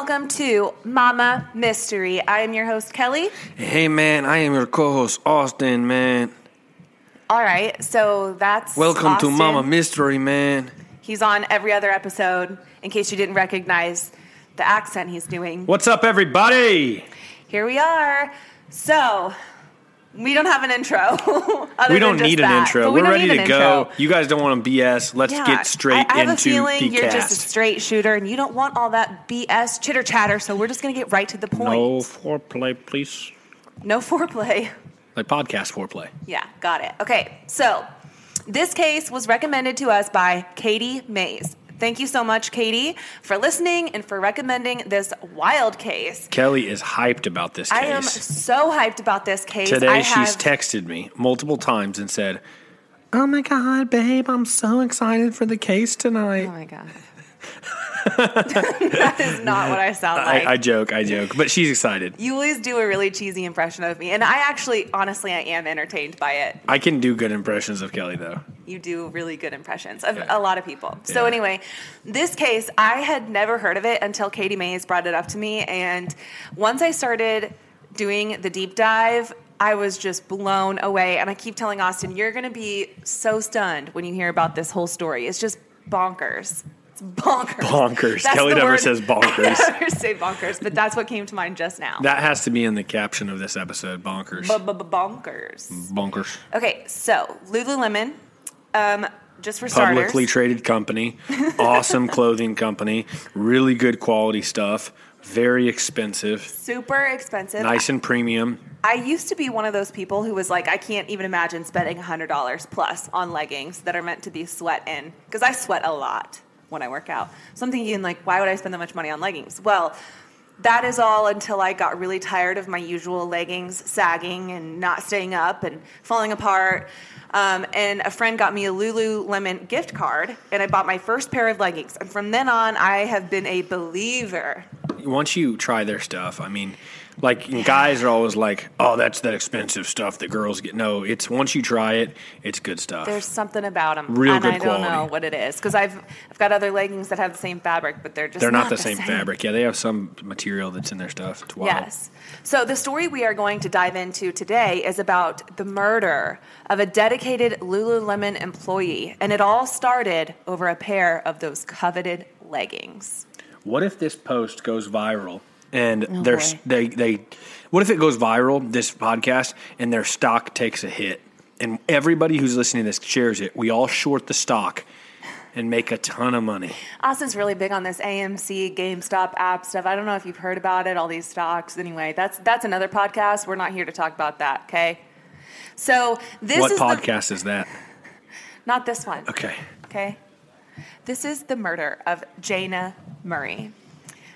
welcome to Mama Mystery. I am your host, Kelly. Hey man, I am your co-host Austin, man. All right, so that's Welcome Austin. to Mama Mystery, man. He's on every other episode. In case you didn't recognize the accent he's doing, What's up, everybody? here we are. So we don't have an intro. we don't need an intro. We're ready to go. intro. You guys don't want to BS. Let's Yeah, get straight I, I have into a feeling you're cast. just a straight shooter, and you don't want all that BS chitter chatter. So we're just gonna get right to the point. no foreplay, please. no foreplay. Like podcast foreplay. Yeah, got it. Okay, so this case was recommended to us by Katie Mays. Thank you so much, Katie, for listening and for recommending this wild case. Kelly is hyped about this case. I am so hyped about this case. Today I she's have, texted me multiple times and said, "Oh my god, babe, I'm so excited for the case tonight." Oh my god. That is not what I sound like. I, I joke, I joke, but she's excited. you always do a really cheesy impression of me, and I actually, honestly, I am entertained by it. I can do good impressions of Kelly though. you do really good impressions of Yeah. a lot of people. So anyway, this case I had never heard of it until Katie Mays brought it up to me, and once I started doing the deep dive. I was just blown away, and I keep telling Austin, "You're going to be so stunned when you hear about this whole story. It's just bonkers. It's bonkers. Bonkers. That's Kelly never word- says bonkers. I never say bonkers, but that's what came to mind just now. That has to be in the caption of this episode. Bonkers. B-b-bonkers. Bonkers. Okay, so Lululemon, um, just for starters, Publicly traded company. Awesome clothing company. Really good quality stuff. Very expensive. super expensive. Nice and premium. I used to be one of those people who was like, I can't even imagine spending $100 plus on leggings that are meant to be sweat in. Because I sweat a lot when I work out. So I'm thinking, like, why would I spend that much money on leggings? Well, that is all until I got really tired of my usual leggings sagging and not staying up and falling apart. Um, and a friend got me a Lululemon gift card, and I bought my first pair of leggings. And from then on, I have been a believer. Once you try their stuff, I mean, like guys are always like, "Oh, that's that expensive stuff that girls get." No, it's once you try it, it's good stuff. There's something about them, Real and good I don't know what it is because I've I've got other leggings that have the same fabric, but they're just They're not, the same, fabric. Yeah, they have some material that's in their stuff. It's wild. Yes. So the story we are going to dive into today is about the murder of a dedicated Lululemon employee, and it all started over a pair of those coveted leggings. What if this post goes viral and Oh, boy. they they what if it goes viral this podcast and their stock takes a hit and everybody who's listening to this shares it. We all short the stock and make a ton of money. Austin's really big on this AMC, GameStop app stuff. I don't know if you've heard about it, all these stocks. Anyway, that's that's another podcast. We're not here to talk about that, okay? So this what is the- podcast is that? not this one. Okay. Okay. This is the murder of Jayna Murray.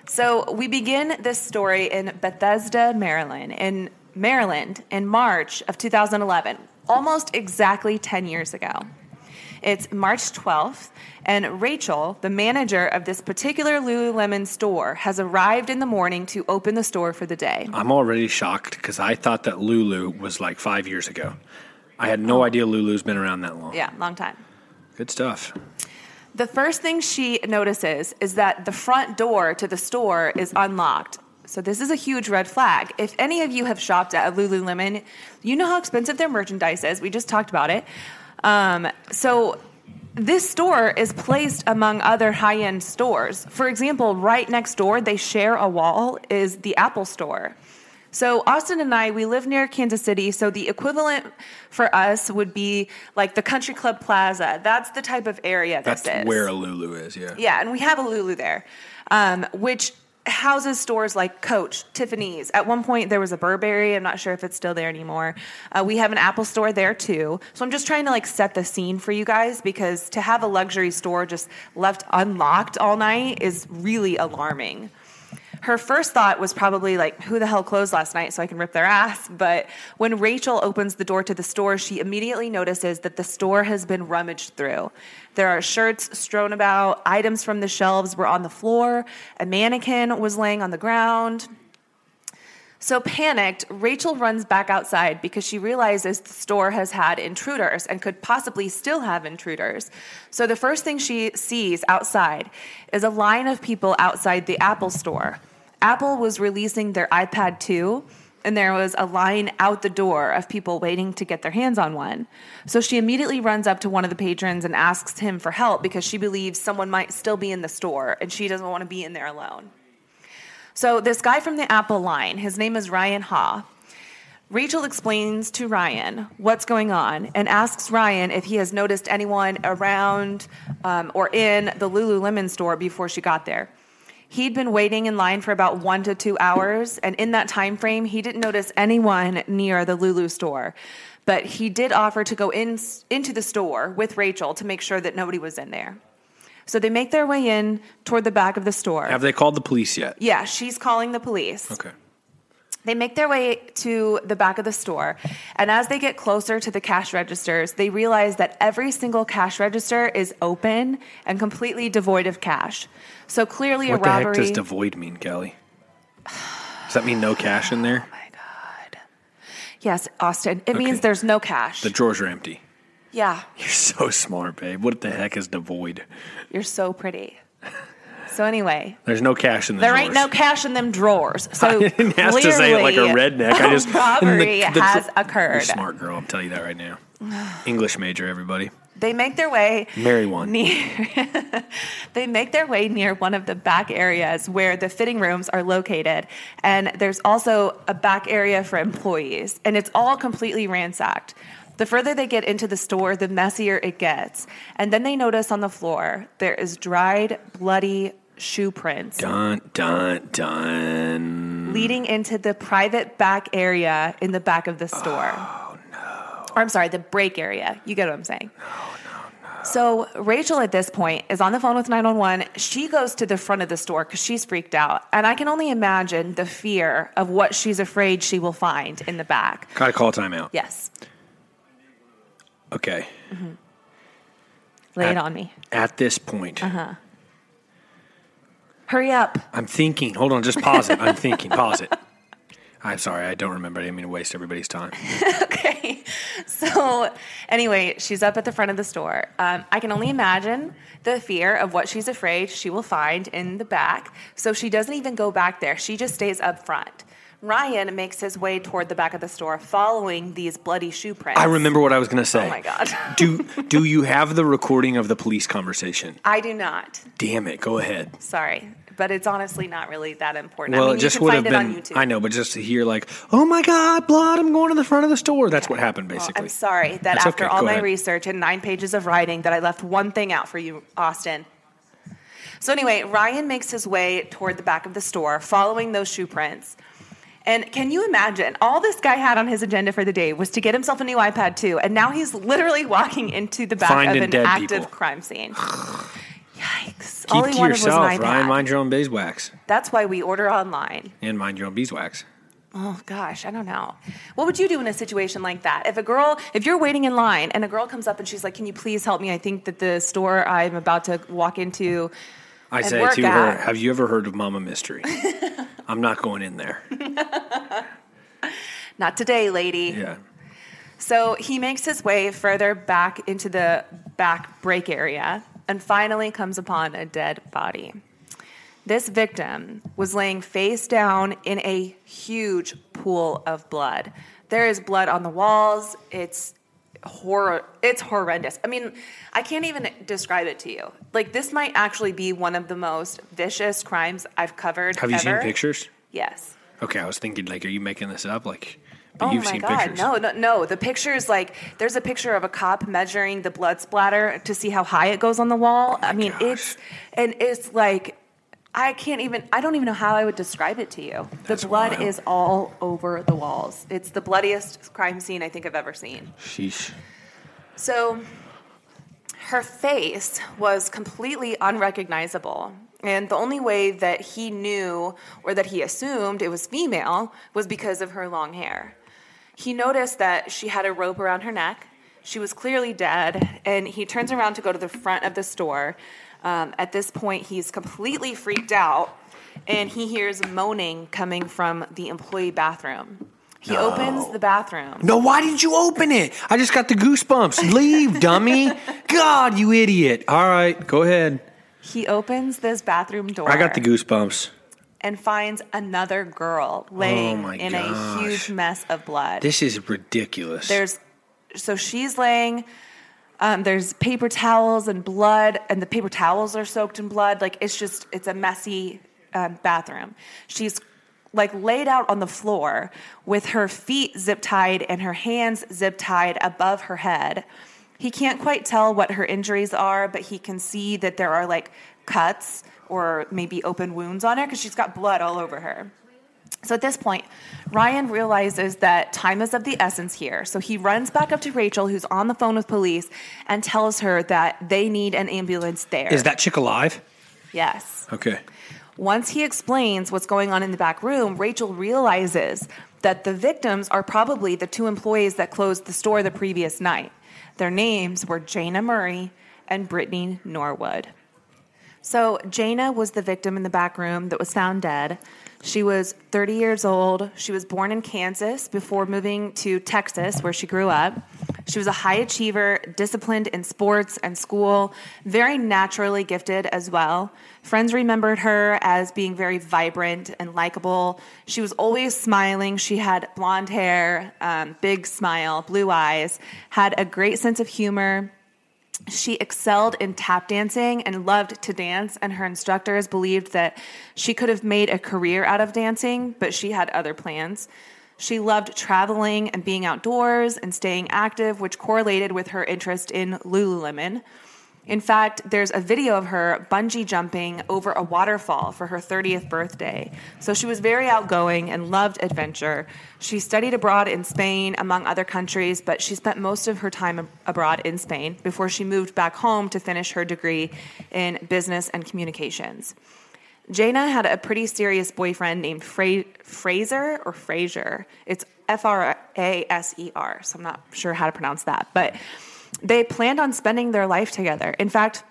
So we begin this story in Bethesda, Maryland, in Maryland in March of 2011, almost exactly 10 years ago. It's March 12th, and Rachel, the manager of this particular Lululemon store, has arrived in the morning to open the store for the day. I'm already shocked because I thought that Lulu was like five years ago. I had Oh. no idea Lulu's been around that long. Yeah, long time. Good stuff. The first thing she notices is that the front door to the store is unlocked. So this is a huge red flag. If any of you have shopped at Lululemon, you know how expensive their merchandise is. We just talked about it. Um, so this store is placed among other high-end stores. For example, right next door, they share a wall is the Apple store. So Austin and I, we live near Kansas City, so the equivalent for us would be like the Country Club Plaza. That's the type of area this That's is. where a Lulu is, yeah. Yeah, and we have a Lulu there, um, which houses stores like Coach, Tiffany's. At one point, there was a Burberry. I'm not sure if it's still there anymore. Uh, we have an Apple store there too. So I'm just trying to like set the scene for you guys because to have a luxury store just left unlocked all night is really alarming. Her first thought was probably like, who the hell closed last night so I can rip their ass? But when Rachel opens the door to the store, she immediately notices that the store has been rummaged through. There are shirts strewn about, items from the shelves were on the floor, a mannequin was laying on the ground. So panicked, Rachel runs back outside because she realizes the store has had intruders and could possibly still have intruders. So the first thing she sees outside is a line of people outside the Apple store. Apple was releasing their iPad 2 and there was a line out the door of people waiting to get their hands on one. So she immediately runs up to one of the patrons and asks him for help because she believes someone might still be in the store and she doesn't want to be in there alone. So, this guy from the Apple line, his name is Ryan Ha. Rachel explains to Ryan what's going on and asks Ryan if he has noticed anyone around um, or in the Lululemon store before she got there. He'd been waiting in line for about one to two hours, and in that time frame, he didn't notice anyone near the Lulu store. But he did offer to go in into the store with Rachel to make sure that nobody was in there. So they make their way in toward the back of the store. Have they called the police yet? Yeah, she's calling the police. Okay. They make their way to the back of the store, and as they get closer to the cash registers, they realize that every single cash register is open and completely devoid of cash. So clearly, What a the heck does devoid mean, Kelly? Does that mean no cash in there? oh my god! Yes, Austin. It Okay. means there's no cash. The drawers are empty. Yeah, You're so smart, babe. What the heck is devoid? you're so pretty. So anyway, There's no cash in the there drawers. ain't no cash in them drawers. So I didn't have to say it like a redneck. I just robbery the- the- has You're occurred. smart girl. I'm telling you that right now. English major, everybody. They make their way Marry one. near they make their way near one of the back areas where the fitting rooms are located and there's also a back area for employees and it's all completely ransacked the further they get into the store the messier it gets and then they notice on the floor there is dried bloody shoe prints Dun dun dun. leading into the private back area in the back of the store. Oh no. Or I'm sorry, the break area. You get what I'm saying. No, no, no. So Rachel at this point is on the phone with 911. She goes to the front of the store because she's freaked out. And I can only imagine the fear of what she's afraid she will find in the back. Gotta call timeout. Yes. Okay. Lay it on me. At this point, Uh-huh. Hurry up. I'm thinking. Hold on, just pause it. I'm thinking. Pause it. I'm sorry. I don't remember. I didn't mean to waste everybody's time. okay. So, anyway, she's up at the front of the store. Um, I can only imagine the fear of what she's afraid she will find in the back. So, she doesn't even go back there. She just stays up front. Ryan makes his way toward the back of the store, following these bloody shoe prints. I remember what I was going to say. Oh my God. do Do you have the recording of the police conversation? I do not. Damn it. Go ahead. Sorry. But it's honestly not really that important. Well, I mean, it just would have been. I know, but just to hear like, oh my god, blood! I'm going to the front of the store. That's what happened, Well, basically. I'm sorry that That's after okay. all Go my ahead. research and nine pages of writing that I left one thing out for you, Austin. So anyway, Ryan makes his way toward the back of the store, following those shoe prints. And can you imagine? All this guy had on his agenda for the day was to get himself a new iPad 2, and now he's literally walking into the back Finding of an active people. crime scene. Yikes! Keep all he to wanted was yourself, an iPad. Ryan. Mind your own beeswax That's why we order online. and mind your own beeswax. Oh gosh, I don't know. What would you do in a situation like that? If a girl, if you're waiting in line and a girl comes up and she's like, "Can you please help me? I think that the store I'm about to walk into." I say to her, "Have you ever heard of Mama Mystery?" I'm not going in there. Not today, lady. Yeah. So he makes his way further back into the back break area and finally comes upon a dead body. This victim was laying face down in a huge pool of blood. There is blood on the walls. It's horror it's horrendous. I mean, I can't even describe it to you. Like this might actually be one of the most vicious crimes I've covered Have you ever. seen pictures? Yes. Okay, I was thinking like, are you making this up? Like, but Oh you've my seen god, pictures. no, no, no. The picture is like there's a picture of a cop measuring the blood splatter to see how high it goes on the wall. I mean, gosh. it's and it's like I can't even. I don't even know how I would describe it to you. The That's blood wild. is all over the walls. It's the bloodiest crime scene I think I've ever seen. Sheesh. So her face was completely unrecognizable. And the only way that he knew or that he assumed it was female was because of her long hair. He noticed that she had a rope around her neck. She was clearly dead, and he turns around to go to the front of the store. Um, at this point, he's completely freaked out, and he hears moaning coming from the employee bathroom. He opens the bathroom. No, why didn't you open it? I just got the goosebumps. Leave, dummy. God, you idiot. All right, go ahead. He opens this bathroom door. I got the goosebumps. and finds another girl laying Oh in gosh. a huge mess of blood. This is ridiculous. there's so she's laying um, there's paper towels and blood and the paper towels are soaked in blood. Like it's just it's a messy um, bathroom. She's like laid out on the floor with her feet zip tied and her hands zip tied above her head. He can't quite tell what her injuries are but he can see that there are like cuts or maybe open wounds on her because she's got blood all over her so at this point, Ryan realizes that time is of the essence here. So he runs back up to Rachel, who's on the phone with police, and tells her that they need an ambulance there. is that chick alive? Yes. Okay. Once he explains what's going on in the back room, Rachel realizes that the victims are probably the two employees that closed the store the previous night. Their names were Jayna Murray and Brittany Norwood. So, Jayna was the victim in the back room that was found dead. She was 30 years old. She was born in Kansas before moving to Texas, where she grew up. She was a high achiever, disciplined in sports and school, very naturally gifted as well. Friends remembered her as being very vibrant and likable. She was always smiling. She had blonde hair, um, big smile, blue eyes, had a great sense of humor. She excelled in tap dancing and loved to dance, and her instructors believed that she could have made a career out of dancing, but she had other plans. She loved traveling and being outdoors and staying active, which correlated with her interest in Lululemon. In fact, there's a video of her bungee jumping over a waterfall for her 30th birthday. So she was very outgoing and loved adventure. She studied abroad in Spain, among other countries, but she spent most of her time abroad in Spain before she moved back home to finish her degree in business and communications. Jayna had a pretty serious boyfriend named Fra- Fraser or Fraser. It's F R A S E R, so I'm not sure how to pronounce that. But they planned on spending their life together. In fact,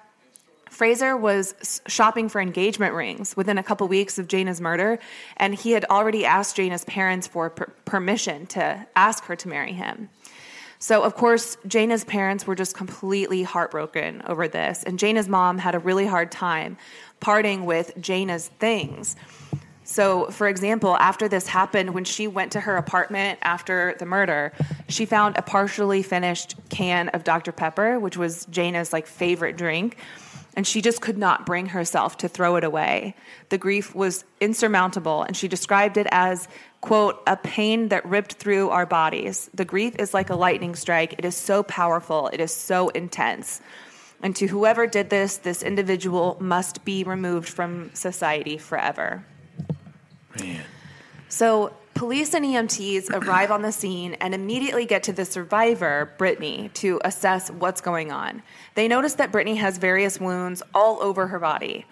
Fraser was shopping for engagement rings within a couple weeks of Jayna's murder, and he had already asked Jayna's parents for per- permission to ask her to marry him. So, of course, Jayna's parents were just completely heartbroken over this, and Jayna's mom had a really hard time parting with Jayna's things. So, for example, after this happened, when she went to her apartment after the murder, she found a partially finished can of Dr. Pepper, which was Jayna's like favorite drink, and she just could not bring herself to throw it away. The grief was insurmountable, and she described it as, quote, a pain that ripped through our bodies. The grief is like a lightning strike. It is so powerful, it is so intense. And to whoever did this, this individual must be removed from society forever. Man. So, police and EMTs arrive on the scene and immediately get to the survivor, Brittany, to assess what's going on. They notice that Brittany has various wounds all over her body.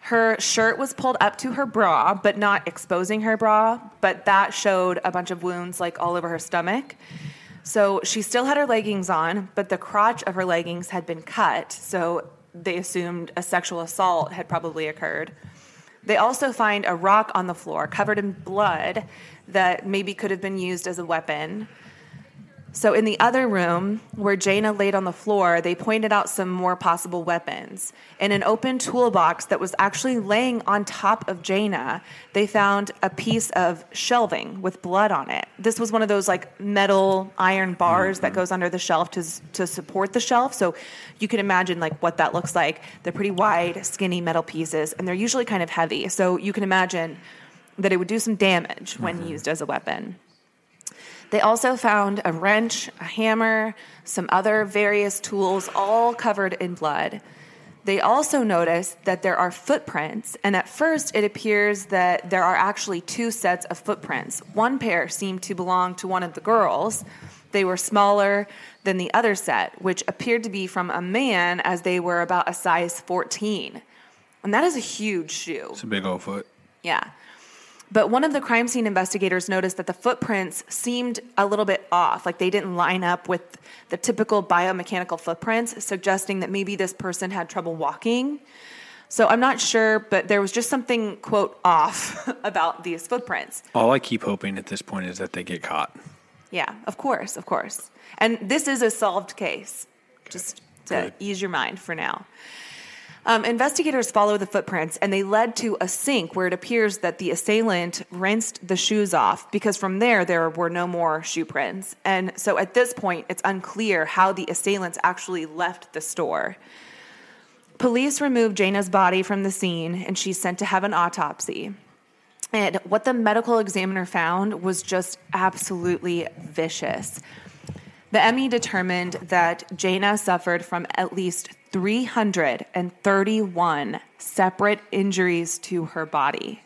Her shirt was pulled up to her bra, but not exposing her bra, but that showed a bunch of wounds like all over her stomach. So she still had her leggings on, but the crotch of her leggings had been cut, so they assumed a sexual assault had probably occurred. They also find a rock on the floor covered in blood that maybe could have been used as a weapon. So, in the other room where Jayna laid on the floor, they pointed out some more possible weapons. In an open toolbox that was actually laying on top of Jayna, they found a piece of shelving with blood on it. This was one of those like metal iron bars that goes under the shelf to, to support the shelf. So, you can imagine like what that looks like. They're pretty wide, skinny metal pieces, and they're usually kind of heavy. So, you can imagine that it would do some damage when mm-hmm. used as a weapon. They also found a wrench, a hammer, some other various tools, all covered in blood. They also noticed that there are footprints, and at first it appears that there are actually two sets of footprints. One pair seemed to belong to one of the girls. They were smaller than the other set, which appeared to be from a man as they were about a size 14. And that is a huge shoe. It's a big old foot. Yeah. But one of the crime scene investigators noticed that the footprints seemed a little bit off, like they didn't line up with the typical biomechanical footprints, suggesting that maybe this person had trouble walking. So I'm not sure, but there was just something, quote, off about these footprints. All I keep hoping at this point is that they get caught. Yeah, of course, of course. And this is a solved case, just to Good. ease your mind for now. Um, investigators follow the footprints and they led to a sink where it appears that the assailant rinsed the shoes off because from there there were no more shoe prints. And so at this point, it's unclear how the assailants actually left the store. Police removed Jayna's body from the scene and she's sent to have an autopsy. And what the medical examiner found was just absolutely vicious. The ME determined that Jayna suffered from at least 331 separate injuries to her body.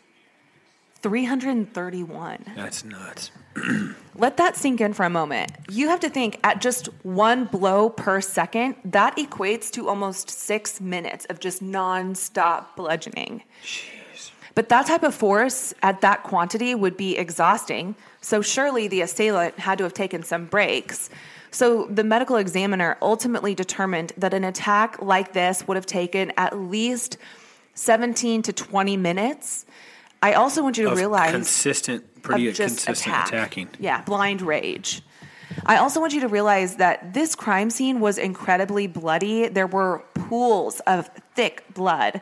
331. That's nuts. Let that sink in for a moment. You have to think at just one blow per second, that equates to almost six minutes of just nonstop bludgeoning. Jeez. But that type of force at that quantity would be exhausting. So surely the assailant had to have taken some breaks. So the medical examiner ultimately determined that an attack like this would have taken at least 17 to 20 minutes. I also want you to Of realize consistent, pretty consistent attack. attacking. Yeah, blind rage. I also want you to realize that this crime scene was incredibly bloody. There were pools of thick blood,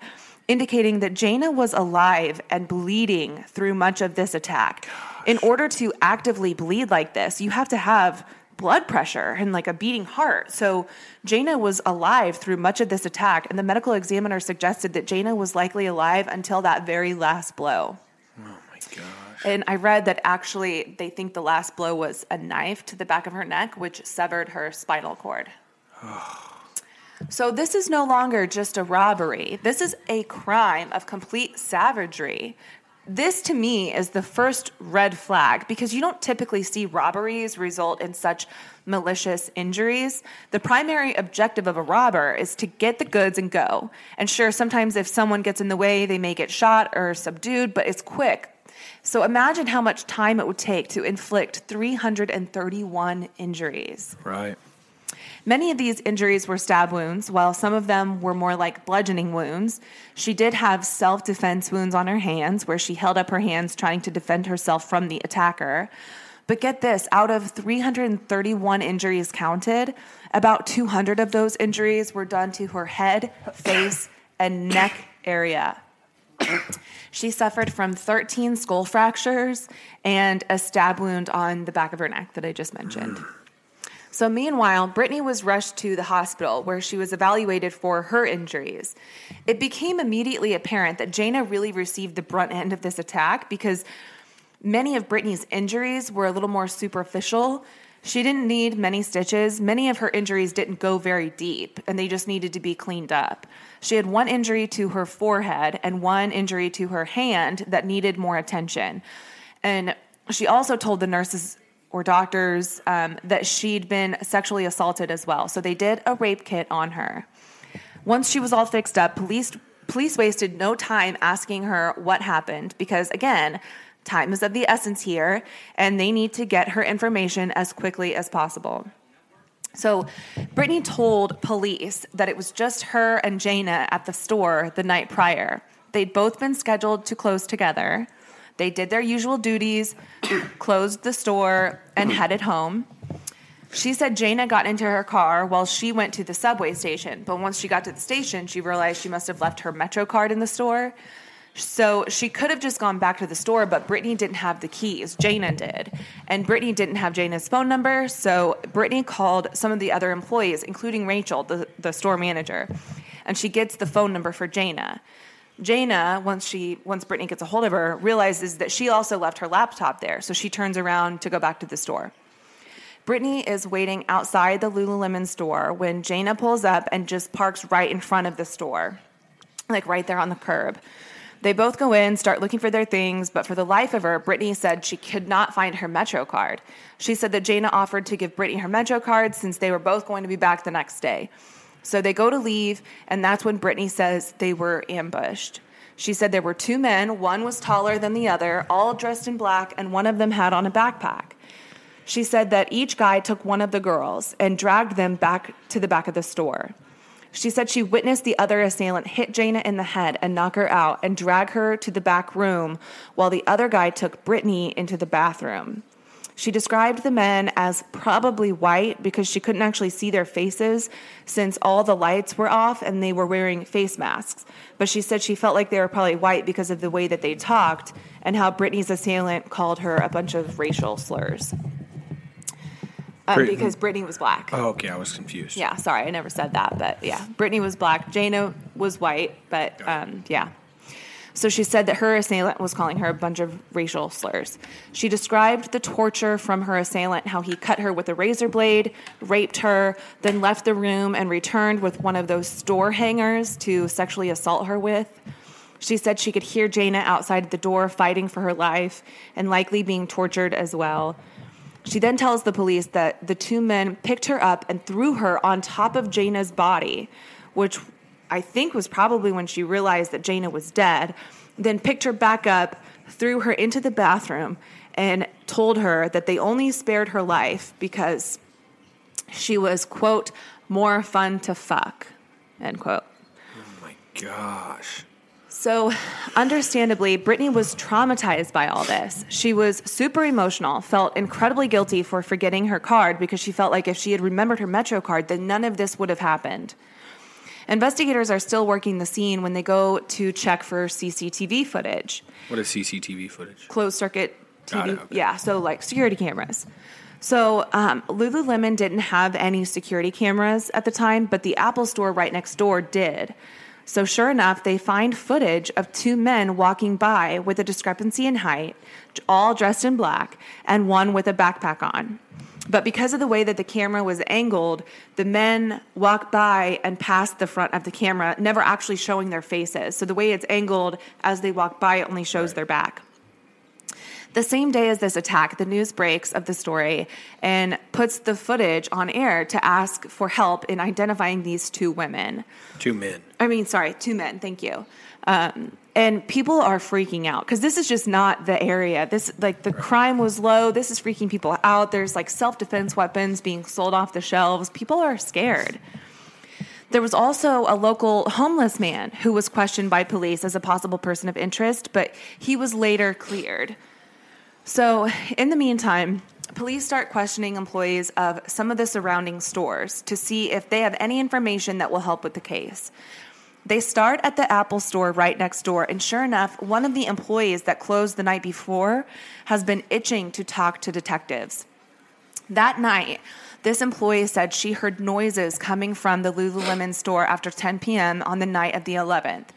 indicating that Jayna was alive and bleeding through much of this attack. In order to actively bleed like this, you have to have blood pressure and like a beating heart. So Jayna was alive through much of this attack, and the medical examiner suggested that Jayna was likely alive until that very last blow. Oh my gosh. And I read that actually they think the last blow was a knife to the back of her neck, which severed her spinal cord. So this is no longer just a robbery. This is a crime of complete savagery. This to me is the first red flag because you don't typically see robberies result in such malicious injuries. The primary objective of a robber is to get the goods and go. And sure, sometimes if someone gets in the way, they may get shot or subdued, but it's quick. So imagine how much time it would take to inflict 331 injuries. Right. Many of these injuries were stab wounds, while some of them were more like bludgeoning wounds. She did have self defense wounds on her hands, where she held up her hands trying to defend herself from the attacker. But get this out of 331 injuries counted, about 200 of those injuries were done to her head, face, and neck area. She suffered from 13 skull fractures and a stab wound on the back of her neck that I just mentioned. So, meanwhile, Brittany was rushed to the hospital where she was evaluated for her injuries. It became immediately apparent that Jayna really received the brunt end of this attack because many of Brittany's injuries were a little more superficial. She didn't need many stitches. Many of her injuries didn't go very deep, and they just needed to be cleaned up. She had one injury to her forehead and one injury to her hand that needed more attention. And she also told the nurses or doctors um, that she'd been sexually assaulted as well. So they did a rape kit on her. Once she was all fixed up, police police wasted no time asking her what happened because again, time is of the essence here and they need to get her information as quickly as possible. So, Brittany told police that it was just her and Jayna at the store the night prior. They'd both been scheduled to close together. They did their usual duties, closed the store, and hmm. headed home. She said Jayna got into her car while she went to the subway station, but once she got to the station, she realized she must have left her Metro card in the store. So she could have just gone back to the store, but Brittany didn't have the keys. Jayna did. And Brittany didn't have Jayna's phone number, so Brittany called some of the other employees, including Rachel, the, the store manager, and she gets the phone number for Jayna. Jayna, once she once Brittany gets a hold of her, realizes that she also left her laptop there, so she turns around to go back to the store. Brittany is waiting outside the Lululemon store when Jayna pulls up and just parks right in front of the store, like right there on the curb. They both go in, start looking for their things, but for the life of her, Brittany said she could not find her Metro card. She said that Jayna offered to give Brittany her Metro card since they were both going to be back the next day. So they go to leave, and that's when Brittany says they were ambushed. She said there were two men, one was taller than the other, all dressed in black, and one of them had on a backpack. She said that each guy took one of the girls and dragged them back to the back of the store. She said she witnessed the other assailant hit Jayna in the head and knock her out and drag her to the back room while the other guy took Brittany into the bathroom. She described the men as probably white because she couldn't actually see their faces since all the lights were off and they were wearing face masks. But she said she felt like they were probably white because of the way that they talked and how Brittany's assailant called her a bunch of racial slurs. Um, Brit- because Brittany was black. Oh, okay. I was confused. Yeah, sorry, I never said that, but yeah, Brittany was black. Jayna was white, but um, yeah. So she said that her assailant was calling her a bunch of racial slurs. She described the torture from her assailant, how he cut her with a razor blade, raped her, then left the room and returned with one of those store hangers to sexually assault her with. She said she could hear Jayna outside the door fighting for her life and likely being tortured as well. She then tells the police that the two men picked her up and threw her on top of Jayna's body, which I think was probably when she realized that Jayna was dead, then picked her back up, threw her into the bathroom, and told her that they only spared her life because she was, quote, more fun to fuck, end quote. Oh my gosh. So, understandably, Brittany was traumatized by all this. She was super emotional, felt incredibly guilty for forgetting her card because she felt like if she had remembered her Metro card, then none of this would have happened. Investigators are still working the scene when they go to check for CCTV footage, What is CCTV footage? closed circuit TV. it, okay. Yeah, so like security cameras. So um, Lululemon didn't have any security cameras at the time, but the Apple store right next door did. So sure enough, they find footage of two men walking by with a discrepancy in height, all dressed in black, and one with a backpack on. But because of the way that the camera was angled, the men walk by and past the front of the camera, never actually showing their faces. So the way it's angled as they walk by, it only shows their back. The same day as this attack, the news breaks of the story and puts the footage on air to ask for help in identifying these two women. Two men. I mean, sorry, two men, thank you. Um, and people are freaking out because this is just not the area. This, like, the crime was low. This is freaking people out. There's like self defense weapons being sold off the shelves. People are scared. There was also a local homeless man who was questioned by police as a possible person of interest, but he was later cleared. So, in the meantime, police start questioning employees of some of the surrounding stores to see if they have any information that will help with the case. They start at the Apple store right next door, and sure enough, one of the employees that closed the night before has been itching to talk to detectives. That night, this employee said she heard noises coming from the Lululemon store after 10 p.m. on the night of the 11th.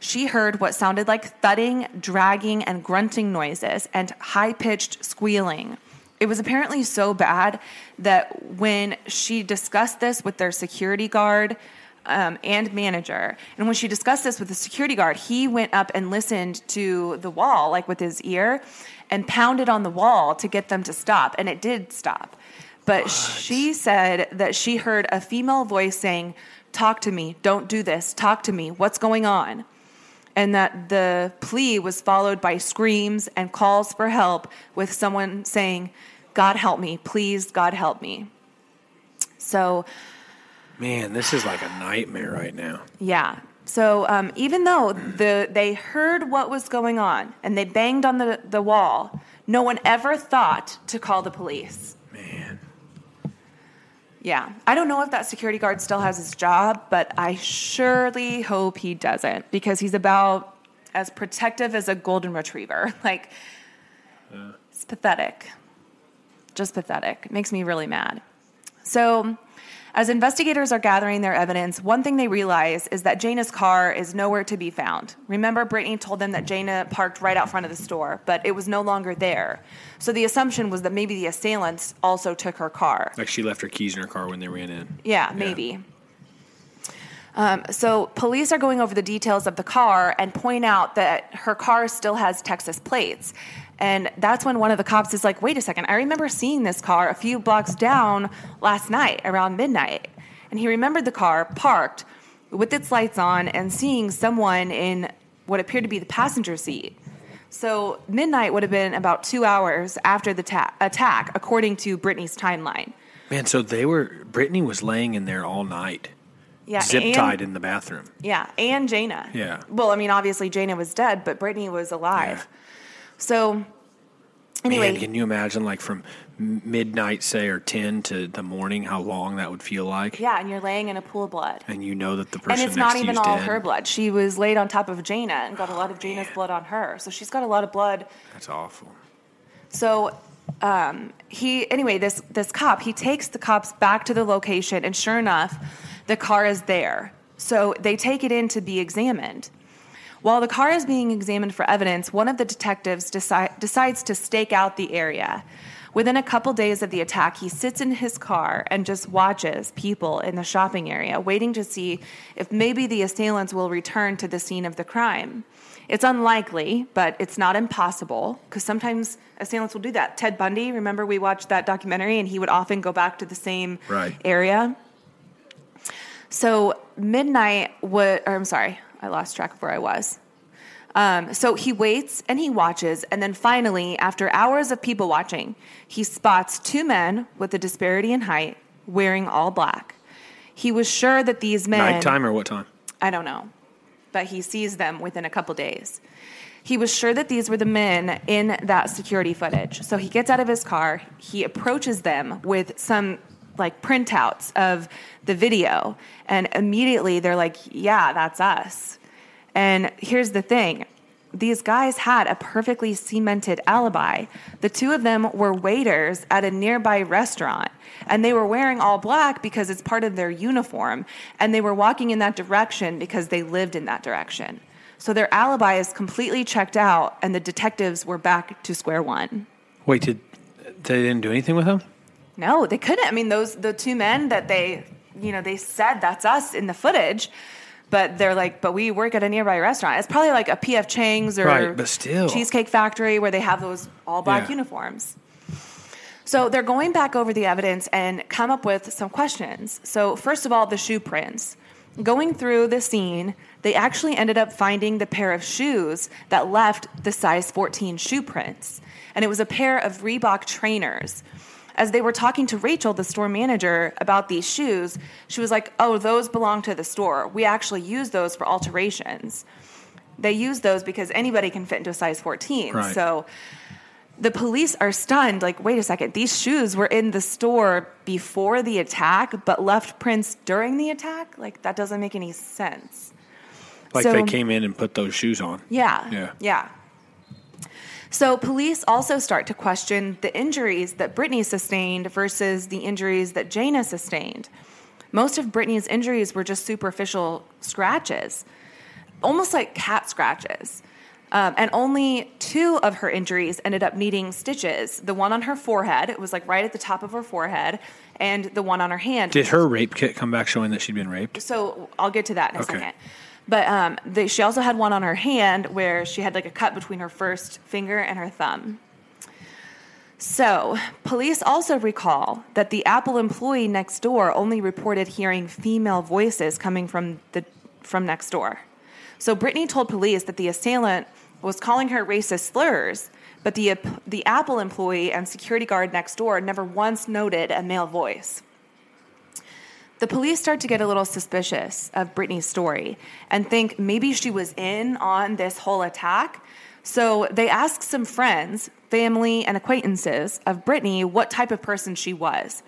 She heard what sounded like thudding, dragging, and grunting noises and high pitched squealing. It was apparently so bad that when she discussed this with their security guard um, and manager, and when she discussed this with the security guard, he went up and listened to the wall, like with his ear, and pounded on the wall to get them to stop, and it did stop. But she said that she heard a female voice saying, Talk to me, don't do this, talk to me, what's going on? And that the plea was followed by screams and calls for help with someone saying, God help me, please, God help me. So, Man, this is like a nightmare right now. yeah. So um, even though the they heard what was going on and they banged on the, the wall, no one ever thought to call the police. Man. Yeah. I don't know if that security guard still has his job, but I surely hope he doesn't because he's about as protective as a golden retriever. Like, it's pathetic. Just pathetic. It makes me really mad. So, as investigators are gathering their evidence, one thing they realize is that Jayna's car is nowhere to be found. Remember, Brittany told them that Jayna parked right out front of the store, but it was no longer there. So the assumption was that maybe the assailants also took her car. Like she left her keys in her car when they ran in. Yeah, maybe. Um, so police are going over the details of the car and point out that her car still has Texas plates. And that's when one of the cops is like, wait a second, I remember seeing this car a few blocks down last night around midnight. And he remembered the car parked with its lights on and seeing someone in what appeared to be the passenger seat. So midnight would have been about two hours after the ta- attack, according to Brittany's timeline. Man, so they were Brittany was laying in there all night. Yeah, zip and- tied in the bathroom. Yeah, and Jayna. Yeah. Well, I mean, obviously Jayna was dead, but Brittany was alive. Yeah. So, anyway, Man, can you imagine like from midnight, say, or ten to the morning, how long that would feel like? yeah, and you're laying in a pool of blood. And you know that the person And it's not even all dead. her blood. She was laid on top of Jayna and got a lot of Jayna's blood on her. So she's got a lot of blood. That's awful. So um, he, anyway, this this cop, he takes the cops back to the location, and sure enough, the car is there. So they take it in to be examined. While the car is being examined for evidence, one of the detectives deci- decides to stake out the area. Within a couple days of the attack, he sits in his car and just watches people in the shopping area, waiting to see if maybe the assailants will return to the scene of the crime. It's unlikely, but it's not impossible because sometimes assailants will do that. Ted Bundy, remember we watched that documentary and he would often go back to the same Right. area. So midnight would, or I'm sorry, I lost track of where I was. Um, so he waits and he watches, and then finally, after hours of people watching, he spots two men with a disparity in height wearing all black. He was sure that these men. Nighttime or what time? I don't know, but he sees them within a couple days. He was sure that these were the men in that security footage. So he gets out of his car, he approaches them with some like printouts of the video, and immediately they're like, Yeah, that's us. And here's the thing these guys had a perfectly cemented alibi. The two of them were waiters at a nearby restaurant, and they were wearing all black because it's part of their uniform, and they were walking in that direction because they lived in that direction. So their alibi is completely checked out, and the detectives were back to square one. Wait, did they didn't do anything with him? No, they couldn't. I mean, those the two men that they, you know, they said that's us in the footage, but they're like, but we work at a nearby restaurant. It's probably like a PF Chang's or Right, but still. Cheesecake Factory where they have those all black Yeah. uniforms. So they're going back over the evidence and come up with some questions. So first of all, the shoe prints. Going through the scene, they actually ended up finding the pair of shoes that left the size 14 shoe prints. And it was a pair of Reebok trainers. As they were talking to Rachel, the store manager, about these shoes, she was like, Oh, those belong to the store. We actually use those for alterations. They use those because anybody can fit into a size 14. Right. So the police are stunned like wait a second these shoes were in the store before the attack but left prints during the attack like that doesn't make any sense Like So- they came in and put those shoes on. yeah Yeah. yeah so police also start to question the injuries that brittany sustained versus the injuries that jayna sustained most of brittany's injuries were just superficial scratches almost like cat scratches. Um, and only two of her injuries ended up needing stitches. The one on her forehead, it was like right at the top of her forehead, and the one on her hand. Did her rape kit come back showing that she'd been raped? So I'll get to that in a Okay. second. But um, the, she also had one on her hand where she had like a cut between her first finger and her thumb. So, police also recall that the Apple employee next door only reported hearing female voices coming from the from next door. So, Brittany told police that the assailant was calling her racist slurs, but the the Apple employee and security guard next door never once noted a male voice. The police start to get a little suspicious of Brittany's story and think maybe she was in on this whole attack. So they ask some friends, family, and acquaintances of Brittany what type of person she was.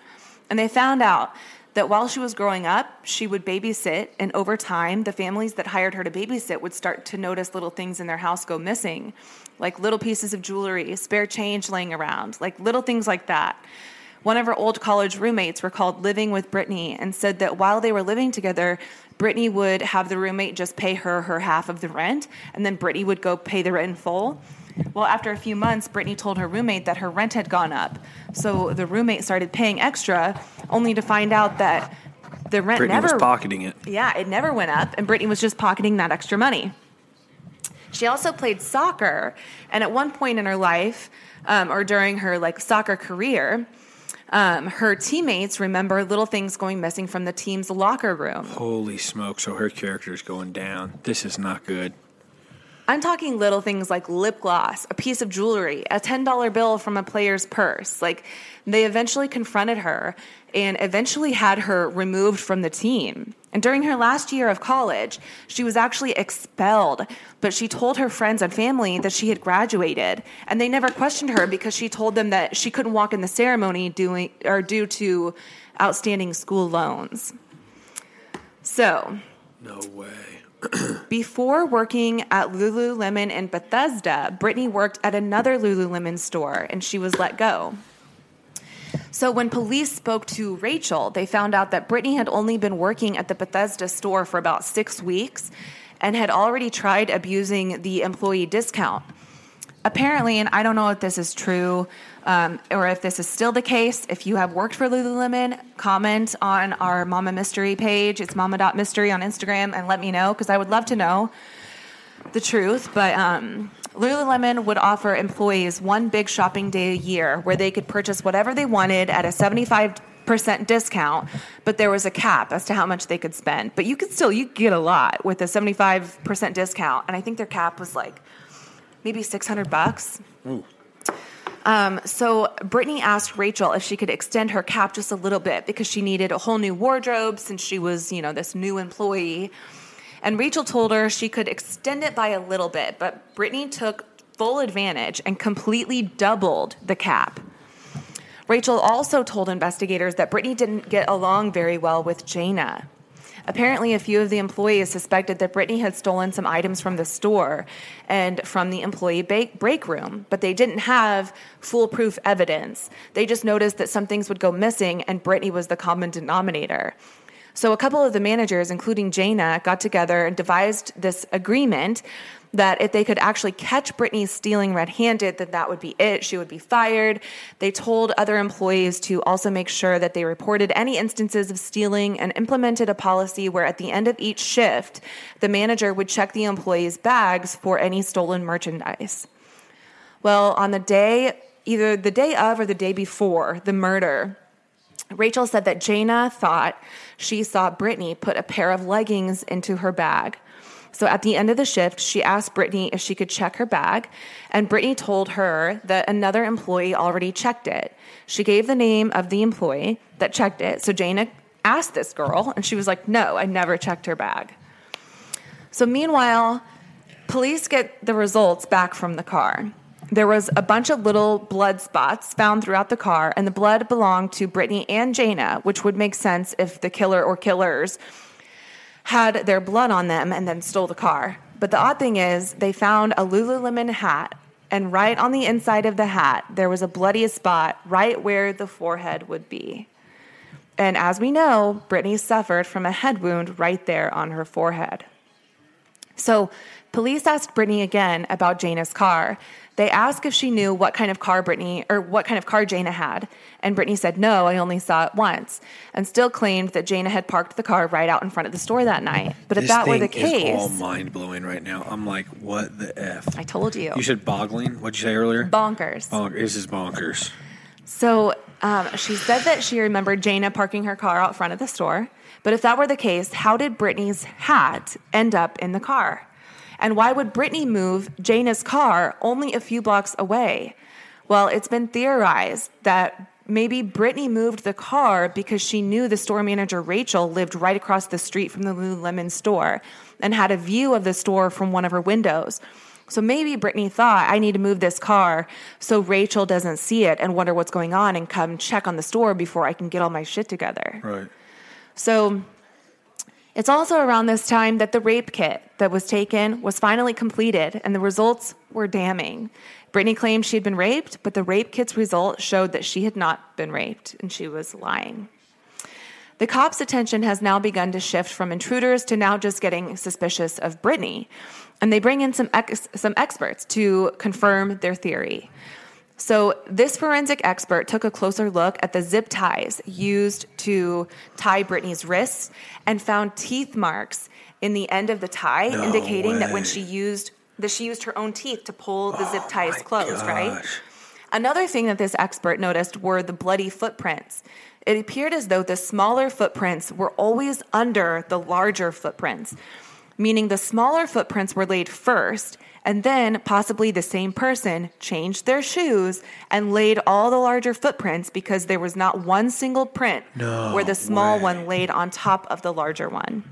And they found out that while she was growing up, she would babysit, and over time, the families that hired her to babysit would start to notice little things in their house go missing, like little pieces of jewelry, spare change laying around, like little things like that. One of her old college roommates recalled living with Brittany and said that while they were living together, Brittany would have the roommate just pay her her half of the rent, and then Brittany would go pay the rent in full. Well, after a few months, Brittany told her roommate that her rent had gone up. So the roommate started paying extra, only to find out that the rent Brittany never was pocketing it. yeah, it never went up, and Brittany was just pocketing that extra money. She also played soccer, and at one point in her life, um, or during her like soccer career, um, her teammates remember little things going missing from the team's locker room. Holy smoke! So her character's going down. This is not good. I'm talking little things like lip gloss, a piece of jewelry, a $10 bill from a player's purse. Like they eventually confronted her and eventually had her removed from the team. And during her last year of college, she was actually expelled, but she told her friends and family that she had graduated, and they never questioned her because she told them that she couldn't walk in the ceremony doing or due to outstanding school loans. So, No way. before working at Lululemon in Bethesda, Brittany worked at another Lululemon store and she was let go. So when police spoke to Rachel, they found out that Brittany had only been working at the Bethesda store for about six weeks and had already tried abusing the employee discount. Apparently, and I don't know if this is true um, or if this is still the case, if you have worked for Lululemon, comment on our Mama Mystery page. It's mama.mystery on Instagram and let me know because I would love to know the truth. But um, Lululemon would offer employees one big shopping day a year where they could purchase whatever they wanted at a 75% discount, but there was a cap as to how much they could spend. But you could still, you could get a lot with a 75% discount. And I think their cap was like maybe 600 bucks. Um, so Brittany asked Rachel if she could extend her cap just a little bit because she needed a whole new wardrobe since she was, you know, this new employee. And Rachel told her she could extend it by a little bit, but Brittany took full advantage and completely doubled the cap. Rachel also told investigators that Brittany didn't get along very well with Jayna. Apparently, a few of the employees suspected that Brittany had stolen some items from the store and from the employee break room, but they didn't have foolproof evidence. They just noticed that some things would go missing, and Brittany was the common denominator. So, a couple of the managers, including Jayna, got together and devised this agreement that if they could actually catch Brittany stealing red handed, then that would be it. She would be fired. They told other employees to also make sure that they reported any instances of stealing and implemented a policy where at the end of each shift, the manager would check the employees' bags for any stolen merchandise. Well, on the day, either the day of or the day before the murder, Rachel said that Jayna thought she saw Brittany put a pair of leggings into her bag. So at the end of the shift, she asked Brittany if she could check her bag, and Brittany told her that another employee already checked it. She gave the name of the employee that checked it. So Jayna asked this girl, and she was like, No, I never checked her bag. So meanwhile, police get the results back from the car. There was a bunch of little blood spots found throughout the car, and the blood belonged to Brittany and Jayna, which would make sense if the killer or killers had their blood on them and then stole the car. But the odd thing is, they found a Lululemon hat, and right on the inside of the hat, there was a bloody spot right where the forehead would be. And as we know, Brittany suffered from a head wound right there on her forehead. So, police asked Brittany again about Jayna's car. They asked if she knew what kind of car Brittany or what kind of car Jayna had, and Brittany said no, I only saw it once, and still claimed that Jayna had parked the car right out in front of the store that night. But if This that were the thing is all case, mind blowing right now. I'm like, what the f? I told you, You said boggling. What'd you say earlier? bonkers. Bonk. This is bonkers. So um, she said that she remembered Jayna parking her car out front of the store. But if that were the case, how did Brittany's hat end up in the car? And why would Brittany move Jayna's car only a few blocks away? Well, it's been theorized that maybe Brittany moved the car because she knew the store manager Rachel lived right across the street from the Lululemon store and had a view of the store from one of her windows. So maybe Brittany thought, I need to move this car so Rachel doesn't see it and wonder what's going on and come check on the store before I can get all my shit together. Right. So it's also around this time that the rape kit that was taken was finally completed and the results were damning. Brittany claimed she had been raped, but the rape kit's result showed that she had not been raped and she was lying. The cops' attention has now begun to shift from intruders to now just getting suspicious of Brittany. And they bring in some, ex- some experts to confirm their theory. So, this forensic expert took a closer look at the zip ties used to tie Brittany's wrists and found teeth marks in the end of the tie, No indicating that when she used that she used her own teeth to pull the zip ties closed, right? Another thing that this expert noticed were the bloody footprints. It appeared as though the smaller footprints were always under the larger footprints. meaning the smaller footprints were laid first, and then possibly the same person changed their shoes and laid all the larger footprints because there was not one single print No where the small way. one laid on top of the larger one.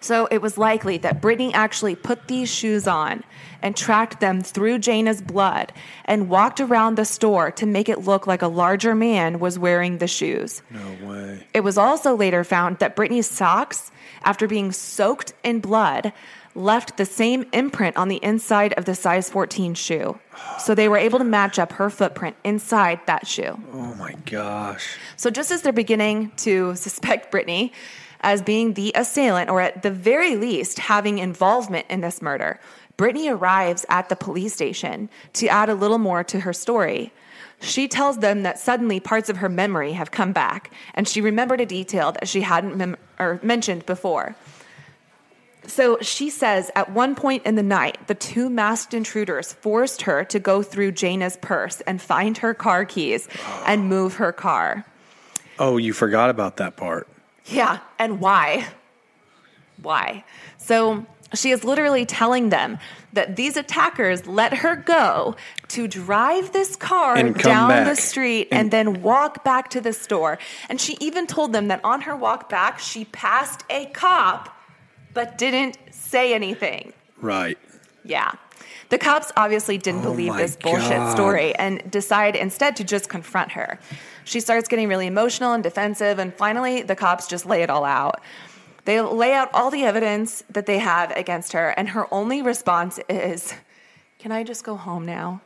So it was likely that Brittany actually put these shoes on and tracked them through Jayna's blood and walked around the store to make it look like a larger man was wearing the shoes. No way. It was also later found that Brittany's socks, after being soaked in blood, left the same imprint on the inside of the size 14 shoe. So they were able to match up her footprint inside that shoe. Oh my gosh. So just as they're beginning to suspect Brittany as being the assailant, or at the very least having involvement in this murder, Brittany arrives at the police station to add a little more to her story. She tells them that suddenly parts of her memory have come back, and she remembered a detail that she hadn't mem- or mentioned before. So she says at one point in the night, the two masked intruders forced her to go through Jayna's purse and find her car keys and move her car. Oh, you forgot about that part. Yeah, and why? Why? So she is literally telling them that these attackers let her go to drive this car And come down back. the street and, then walk back to the store. And she even told them that on her walk back, she passed a cop but didn't say anything. Right. Yeah. The cops obviously didn't Oh believe this bullshit God. story and decide instead to just confront her. She starts getting really emotional and defensive, and finally, the cops just lay it all out. They lay out all the evidence that they have against her, and her only response is, Can I just go home now?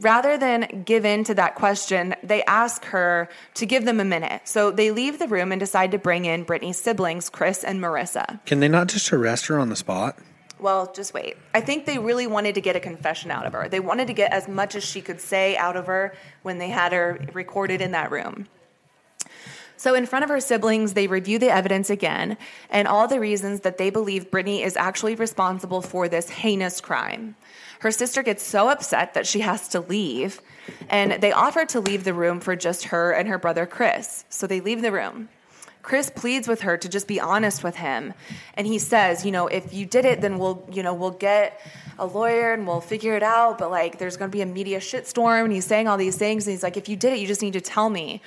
Rather than give in to that question, they ask her to give them a minute. So they leave the room and decide to bring in Brittany's siblings, Chris and Marissa. Can they not just arrest her on the spot? Well, just wait. I think they really wanted to get a confession out of her. They wanted to get as much as she could say out of her when they had her recorded in that room. So, in front of her siblings, they review the evidence again and all the reasons that they believe Brittany is actually responsible for this heinous crime. Her sister gets so upset that she has to leave, and they offer to leave the room for just her and her brother Chris. So, they leave the room. Chris pleads with her to just be honest with him. And he says, you know, if you did it, then we'll, you know, we'll get a lawyer and we'll figure it out. But like, there's going to be a media shitstorm. And he's saying all these things. And he's like, if you did it, you just need to tell me.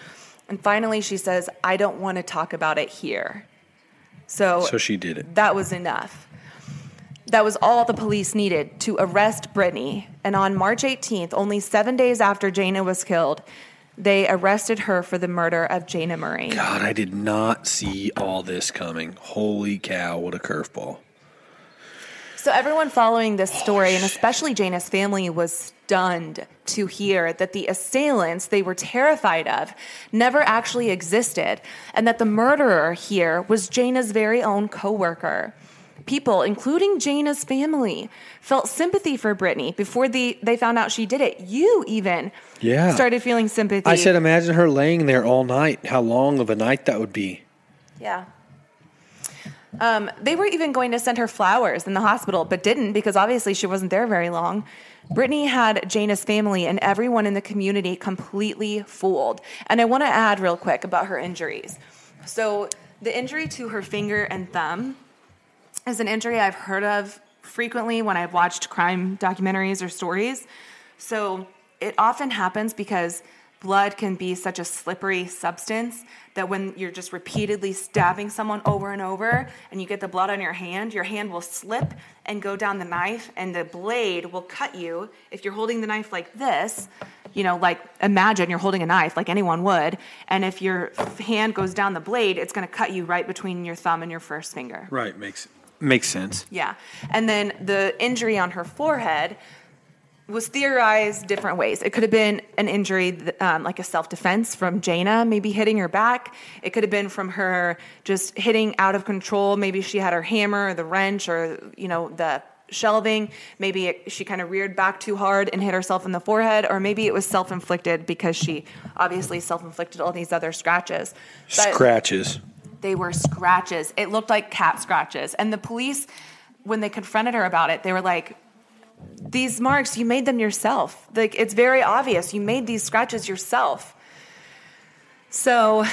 And finally, she says, I don't want to talk about it here. So, So she did it. that was enough. That was all the police needed to arrest Brittany. And on March 18th, only seven days after Jayna was killed, they arrested her for the murder of Jayna Murray. God, I did not see all this coming. Holy cow, what a curveball. So everyone following this story, and especially Jayna's family, was stunned to hear that the assailants they were terrified of never actually existed, and that the murderer here was Jayna's very own coworker. People, including Jayna's family, felt sympathy for Brittany before the, they found out she did it. You even Yeah. started feeling sympathy. I said, imagine her laying there all night. How long of a night that would be. Yeah. Um, they were even going to send her flowers in the hospital, but didn't because obviously she wasn't there very long. Brittany had Jayna's family and everyone in the community completely fooled. And I want to add real quick about her injuries. So, the injury to her finger and thumb is an injury I've heard of frequently when I've watched crime documentaries or stories. So it often happens because blood can be such a slippery substance that when you're just repeatedly stabbing someone over and over and you get the blood on your hand, your hand will slip and go down the knife and the blade will cut you. If you're holding the knife like this, you know, like imagine you're holding a knife like anyone would, and if your hand goes down the blade, it's going to cut you right between your thumb and your first finger. Right, makes makes sense. Yeah. And then the injury on her forehead was theorized different ways. It could have been an injury, um, like a self defense from Jayna, maybe hitting her back. It could have been from her just hitting out of control. Maybe she had her hammer or the wrench or, you know, the shelving. Maybe it, she kind of reared back too hard and hit herself in the forehead. Or maybe it was self inflicted because she obviously self inflicted all these other scratches. But- Scratches. they were scratches. It looked like cat scratches. And the police, when they confronted her about it, they were like, these marks, you made them yourself. Like, it's very obvious. You made these scratches yourself. So,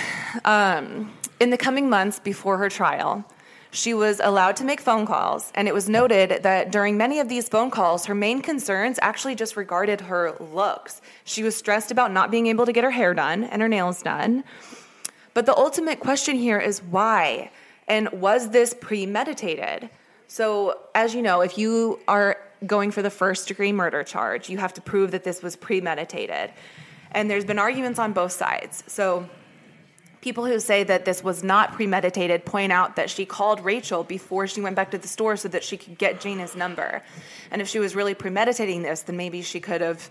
um, in the coming months before her trial, She was allowed to make phone calls, and it was noted that during many of these phone calls, her main concerns actually just regarded her looks. She was stressed about not being able to get her hair done and her nails done. But the ultimate question here is why? And was this premeditated? So, as you know, if you are going for the first degree murder charge, you have to prove that this was premeditated. And there's been arguments on both sides. So, people who say that this was not premeditated point out that she called Rachel before she went back to the store so that she could get Jayna's number. And if she was really premeditating this, then maybe she could have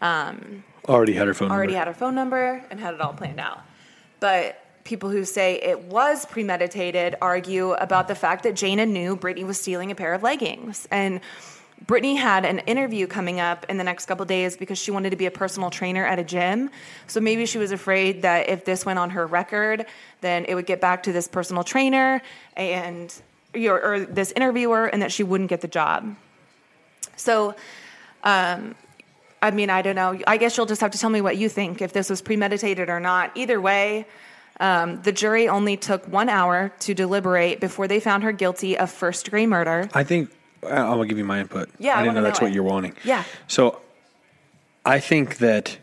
um, Already had her phone already number. had her phone number and had it all planned out. But people who say it was premeditated argue about the fact that Jayna knew Brittany was stealing a pair of leggings. And Brittany had an interview coming up in the next couple days because she wanted to be a personal trainer at a gym. So maybe she was afraid that if this went on her record, then it would get back to this personal trainer and or, or this interviewer, and that she wouldn't get the job. So, um, I mean, I don't know. I guess you'll just have to tell me what you think if this was premeditated or not. Either way, um, the jury only took one hour to deliberate before they found her guilty of first degree murder. I think I'll give you my input. Yeah, I I didn't know that's know what it. you're wanting. Yeah. So I think that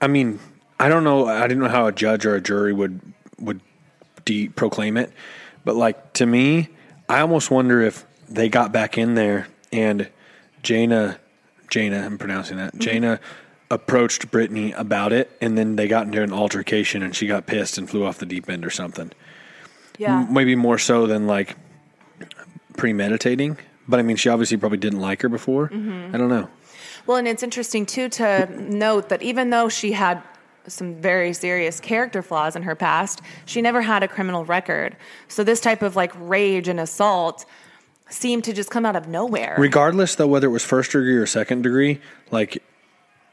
I mean, I don't know I didn't know how a judge or a jury would would de- proclaim it, but like to me, I almost wonder if they got back in there and Jayna Jayna, I'm pronouncing Mm-hmm. that. Jayna approached Brittany about it and then they got into an altercation and she got pissed and flew off the deep end or something Yeah. maybe more so than like premeditating. But I mean, she obviously probably didn't like her before. Mm-hmm. I don't know. Well, and it's interesting too to note that even though she had some very serious character flaws in her past, she never had a criminal record. So this type of like rage and assault seemed to just come out of nowhere. Regardless, though, whether it was first degree or second degree, like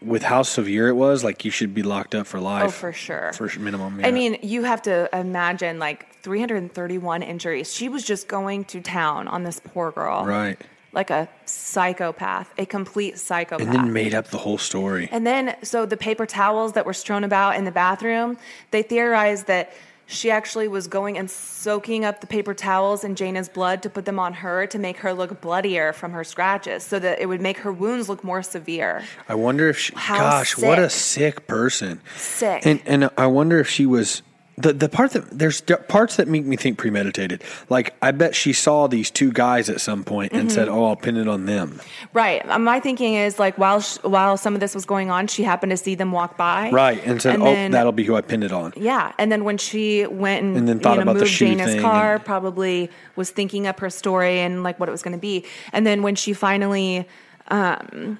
with how severe it was, like you should be locked up for life. Oh, for sure. For minimum. I mean, you have to imagine like 331 injuries. She was just going to town on this poor girl. right. Like a psychopath, a complete psychopath. And then made up the whole story. And then, so the paper towels that were strewn about in the bathroom, they theorized that she actually was going and soaking up the paper towels in Jayna's blood to put them on her to make her look bloodier from her scratches so that it would make her wounds look more severe. I wonder if she. How gosh, what a sick. sick person. Sick. And and I wonder if she was the the part that there's parts that make me think premeditated. Like I bet she saw these two guys at some point and Mm-hmm. said, "Oh, I'll pin it on them." Right. Uh, My thinking is like while sh- while some of this was going on, she happened to see them walk by. Right, and said, And "Oh, then- that'll be who I pinned it on." Yeah, and then when she went and, And then thought you know, about the moved Jayna's thing car, and- probably was thinking up her story and like what it was going to be. And then when she finally, um,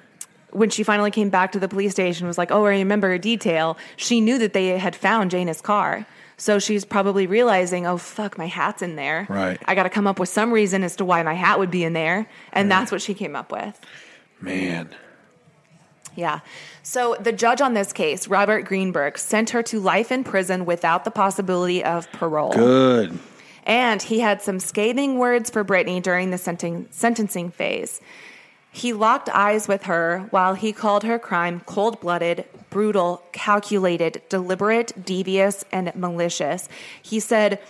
when she finally came back to the police station, was like, "Oh, I remember a detail." She knew that they had found Jayna's car, so she's probably realizing, "Oh, fuck, my hat's in there. Right. I got to come up with some reason as to why my hat would be in there," and that's what she came up with. Man, Yeah. So the judge on this case, Robert Greenberg, sent her to life in prison without the possibility of parole. good. And he had some scathing words for Brittany during the senten- sentencing phase. He locked eyes with her while he called her crime cold blooded, brutal, calculated, deliberate, devious, and malicious. He said,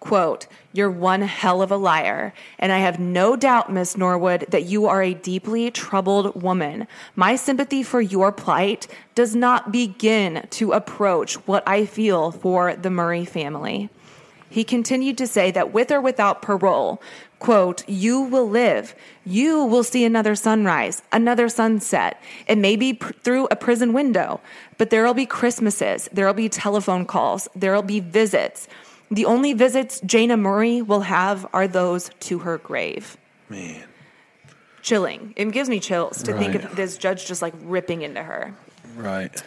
quote, You're one hell of a liar. And I have no doubt, Miss Norwood, that you are a deeply troubled woman. My sympathy for your plight does not begin to approach what I feel for the Murray family. He continued to say that with or without parole, quote, you will live. You will see another sunrise, another sunset. It may be pr- through a prison window, but there'll be Christmases, there'll be telephone calls, there'll be visits. The only visits Jayna Murray will have are those to her grave. Man, Chilling. It gives me chills to think of this judge just like ripping into her. right.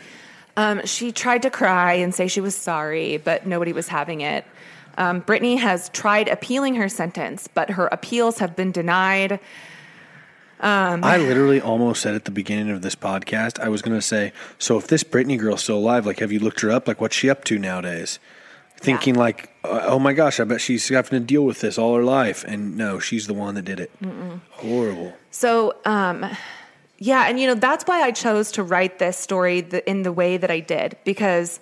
Um, she tried to cry and say she was sorry, but nobody was having it. Um, Brittany has tried appealing her sentence, but her appeals have been denied. I literally almost said at the beginning of this podcast, I was going to say, so if this Brittany girl's still alive, like, have you looked her up? Like, what's she up to nowadays? Thinking like, uh, oh my gosh, I bet she's having to deal with this all her life. And no, she's the one that did it. Horrible. So, um, yeah, and you know that's why I chose to write this story the, in the way that I did because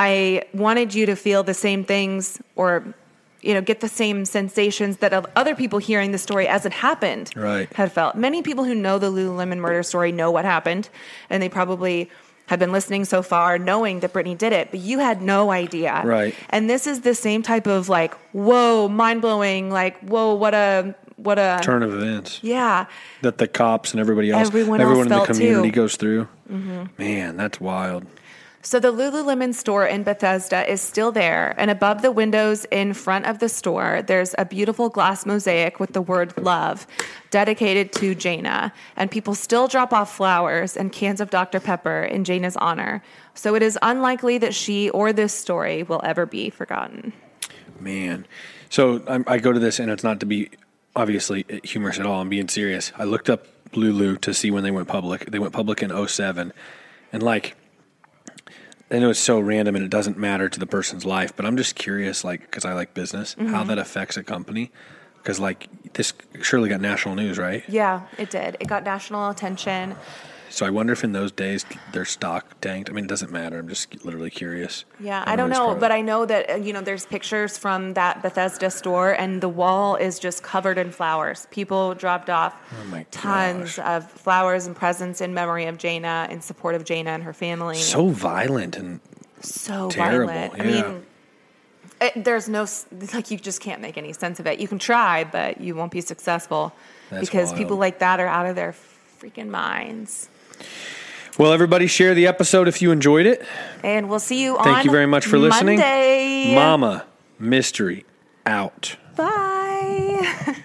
I wanted you to feel the same things or you know, get the same sensations that other people hearing the story as it happened Right. had felt. Many people who know the Lululemon murder story know what happened, and they probably have been listening so far knowing that Brittany did it, but you had no idea. Right. And this is the same type of like, whoa, mind blowing, like, whoa, what a what a Turn of events yeah. that the cops and everybody else, Everyone else everyone in the community too. goes through. Mm-hmm. Man, that's wild. So the Lululemon store in Bethesda is still there, and above the windows in front of the store, there's a beautiful glass mosaic with the word love dedicated to Jayna. And people still drop off flowers and cans of Dr. Pepper in Jayna's honor. So it is unlikely that she or this story will ever be forgotten. Man. So I'm, I go to this, and it's not to be obviously humorous at all. I'm being serious. I looked up Lulu to see when they went public. They went public in 07. And like, I know it's so random and it doesn't matter to the person's life, but I'm just curious, like, because I like business, how mm-hmm. that affects a company. Because like this surely got national news, right? Yeah, it did. It got national attention. So I wonder if in those days their stock tanked. I mean, it doesn't matter. I'm just literally curious. Yeah, I don't know, but I know that uh, you know there's pictures from that Bethesda store, and the wall is just covered in flowers. People dropped off Oh tons of flowers and presents in memory of Jayna, in support of Jayna and her family. so violent and so terrible, violent. I mean, it, there's no like you just can't make any sense of it. You can try, but you won't be successful That's because wild. people like that are out of their freaking minds. Well. Everybody share the episode if you enjoyed it. And we'll see you on. Thank you very much for listening. Monday. Mama Mystery out. Bye.